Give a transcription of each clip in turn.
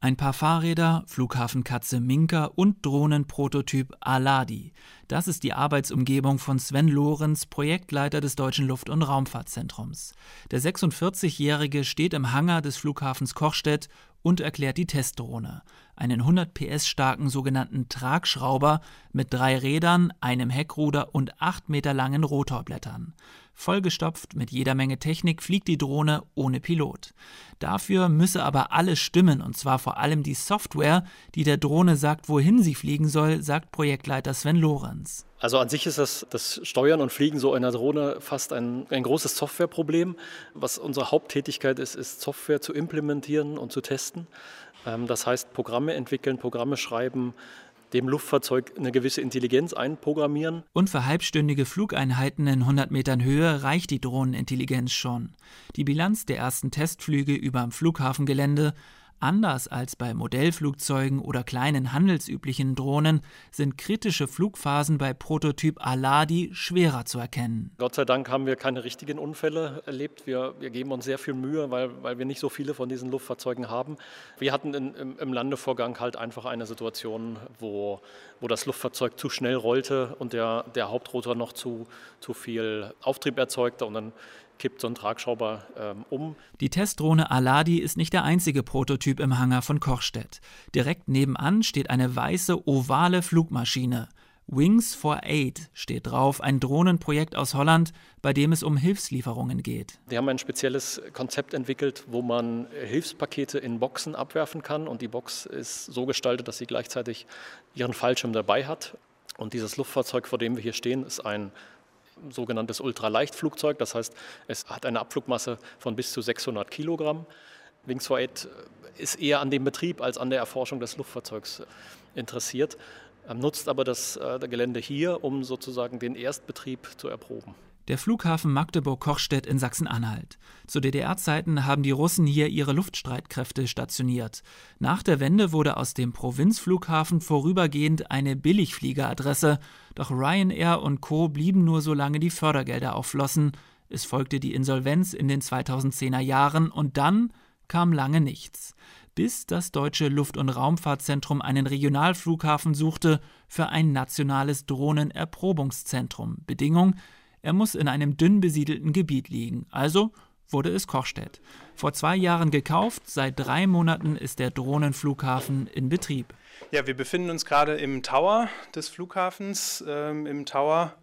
Ein paar Fahrräder, Flughafenkatze Minka und Drohnenprototyp Aladi. Das ist die Arbeitsumgebung von Sven Lorenz, Projektleiter des Deutschen Luft- und Raumfahrtzentrums. Der 46-Jährige steht im Hangar des Flughafens Kochstedt und erklärt die Testdrohne. Einen 100 PS starken sogenannten Tragschrauber mit drei Rädern, einem Heckruder und acht Meter langen Rotorblättern. Vollgestopft mit jeder Menge Technik fliegt die Drohne ohne Pilot. Dafür müsse aber alles stimmen und zwar vor allem die Software, die der Drohne sagt, wohin sie fliegen soll, sagt Projektleiter Sven Lorenz. Also an sich ist das, das Steuern und Fliegen so einer Drohne fast ein, ein großes Softwareproblem. Was unsere Haupttätigkeit ist, ist Software zu implementieren und zu testen. Ähm, das heißt, Programme entwickeln, Programme schreiben, dem Luftfahrzeug eine gewisse Intelligenz einprogrammieren. Und für halbstündige Flugeinheiten in 100 Metern Höhe reicht die Drohnenintelligenz schon. Die Bilanz der ersten Testflüge über dem Flughafengelände Anders als bei Modellflugzeugen oder kleinen handelsüblichen Drohnen sind kritische Flugphasen bei Prototyp Aladi schwerer zu erkennen. Gott sei Dank haben wir keine richtigen Unfälle erlebt. Wir, wir geben uns sehr viel Mühe, weil, weil wir nicht so viele von diesen Luftfahrzeugen haben. Wir hatten in, im, im Landevorgang halt einfach eine Situation, wo, wo das Luftfahrzeug zu schnell rollte und der, der Hauptrotor noch zu, zu viel Auftrieb erzeugte und dann kippt so ein Tragschrauber ähm, um. Die Testdrohne Aladi ist nicht der einzige Prototyp im Hangar von Kochstedt. Direkt nebenan steht eine weiße ovale Flugmaschine. Wings for Aid steht drauf, ein Drohnenprojekt aus Holland, bei dem es um Hilfslieferungen geht. Die haben ein spezielles Konzept entwickelt, wo man Hilfspakete in Boxen abwerfen kann und die Box ist so gestaltet, dass sie gleichzeitig ihren Fallschirm dabei hat. Und dieses Luftfahrzeug, vor dem wir hier stehen, ist ein sogenanntes Ultraleichtflugzeug. Das heißt, es hat eine Abflugmasse von bis zu 600 Kilogramm. Wings for Aid ist eher an dem Betrieb als an der Erforschung des Luftfahrzeugs interessiert, nutzt aber das äh, Gelände hier, um sozusagen den Erstbetrieb zu erproben der Flughafen Magdeburg-Kochstedt in Sachsen-Anhalt. Zu DDR-Zeiten haben die Russen hier ihre Luftstreitkräfte stationiert. Nach der Wende wurde aus dem Provinzflughafen vorübergehend eine Billigfliegeradresse, doch Ryanair und Co. blieben nur solange die Fördergelder aufflossen. Es folgte die Insolvenz in den 2010er Jahren und dann kam lange nichts, bis das deutsche Luft- und Raumfahrtzentrum einen Regionalflughafen suchte für ein nationales Drohnenerprobungszentrum. Bedingung, er muss in einem dünn besiedelten Gebiet liegen, also wurde es Kochstedt. Vor zwei Jahren gekauft, seit drei Monaten ist der Drohnenflughafen in Betrieb. Ja, wir befinden uns gerade im Tower des Flughafens. Ähm, Im Tower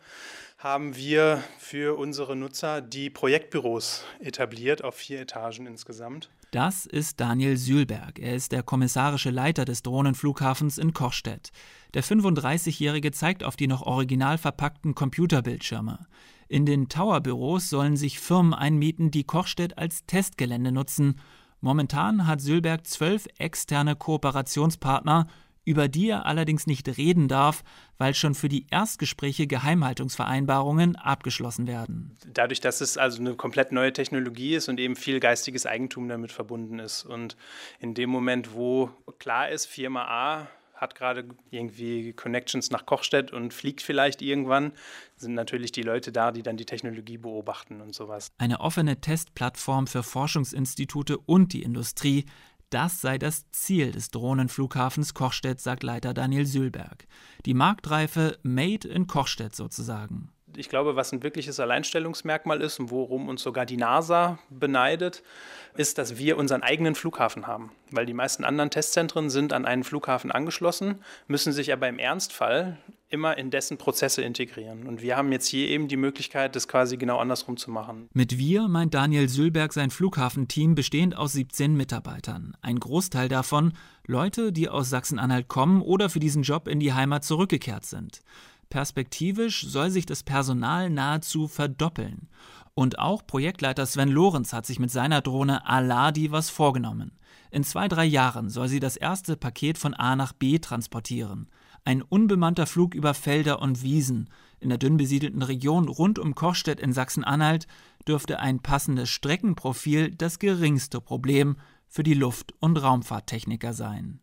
haben wir für unsere Nutzer die Projektbüros etabliert, auf vier Etagen insgesamt. Das ist Daniel Sühlberg. Er ist der kommissarische Leiter des Drohnenflughafens in Kochstedt. Der 35-Jährige zeigt auf die noch original verpackten Computerbildschirme. In den Towerbüros sollen sich Firmen einmieten, die Kochstedt als Testgelände nutzen. Momentan hat Sülberg zwölf externe Kooperationspartner, über die er allerdings nicht reden darf, weil schon für die Erstgespräche Geheimhaltungsvereinbarungen abgeschlossen werden. Dadurch, dass es also eine komplett neue Technologie ist und eben viel geistiges Eigentum damit verbunden ist. Und in dem Moment, wo klar ist, Firma A hat gerade irgendwie Connections nach Kochstedt und fliegt vielleicht irgendwann, sind natürlich die Leute da, die dann die Technologie beobachten und sowas. Eine offene Testplattform für Forschungsinstitute und die Industrie, das sei das Ziel des Drohnenflughafens Kochstedt, sagt Leiter Daniel Sülberg. Die Marktreife Made in Kochstedt sozusagen ich glaube, was ein wirkliches Alleinstellungsmerkmal ist und worum uns sogar die NASA beneidet, ist, dass wir unseren eigenen Flughafen haben. Weil die meisten anderen Testzentren sind an einen Flughafen angeschlossen, müssen sich aber im Ernstfall immer in dessen Prozesse integrieren. Und wir haben jetzt hier eben die Möglichkeit, das quasi genau andersrum zu machen. Mit wir meint Daniel Sülberg sein Flughafenteam bestehend aus 17 Mitarbeitern. Ein Großteil davon Leute, die aus Sachsen-Anhalt kommen oder für diesen Job in die Heimat zurückgekehrt sind. Perspektivisch soll sich das Personal nahezu verdoppeln. Und auch Projektleiter Sven Lorenz hat sich mit seiner Drohne Aladi was vorgenommen. In zwei, drei Jahren soll sie das erste Paket von A nach B transportieren. Ein unbemannter Flug über Felder und Wiesen. In der dünn besiedelten Region rund um Kochstedt in Sachsen-Anhalt dürfte ein passendes Streckenprofil das geringste Problem für die Luft- und Raumfahrttechniker sein.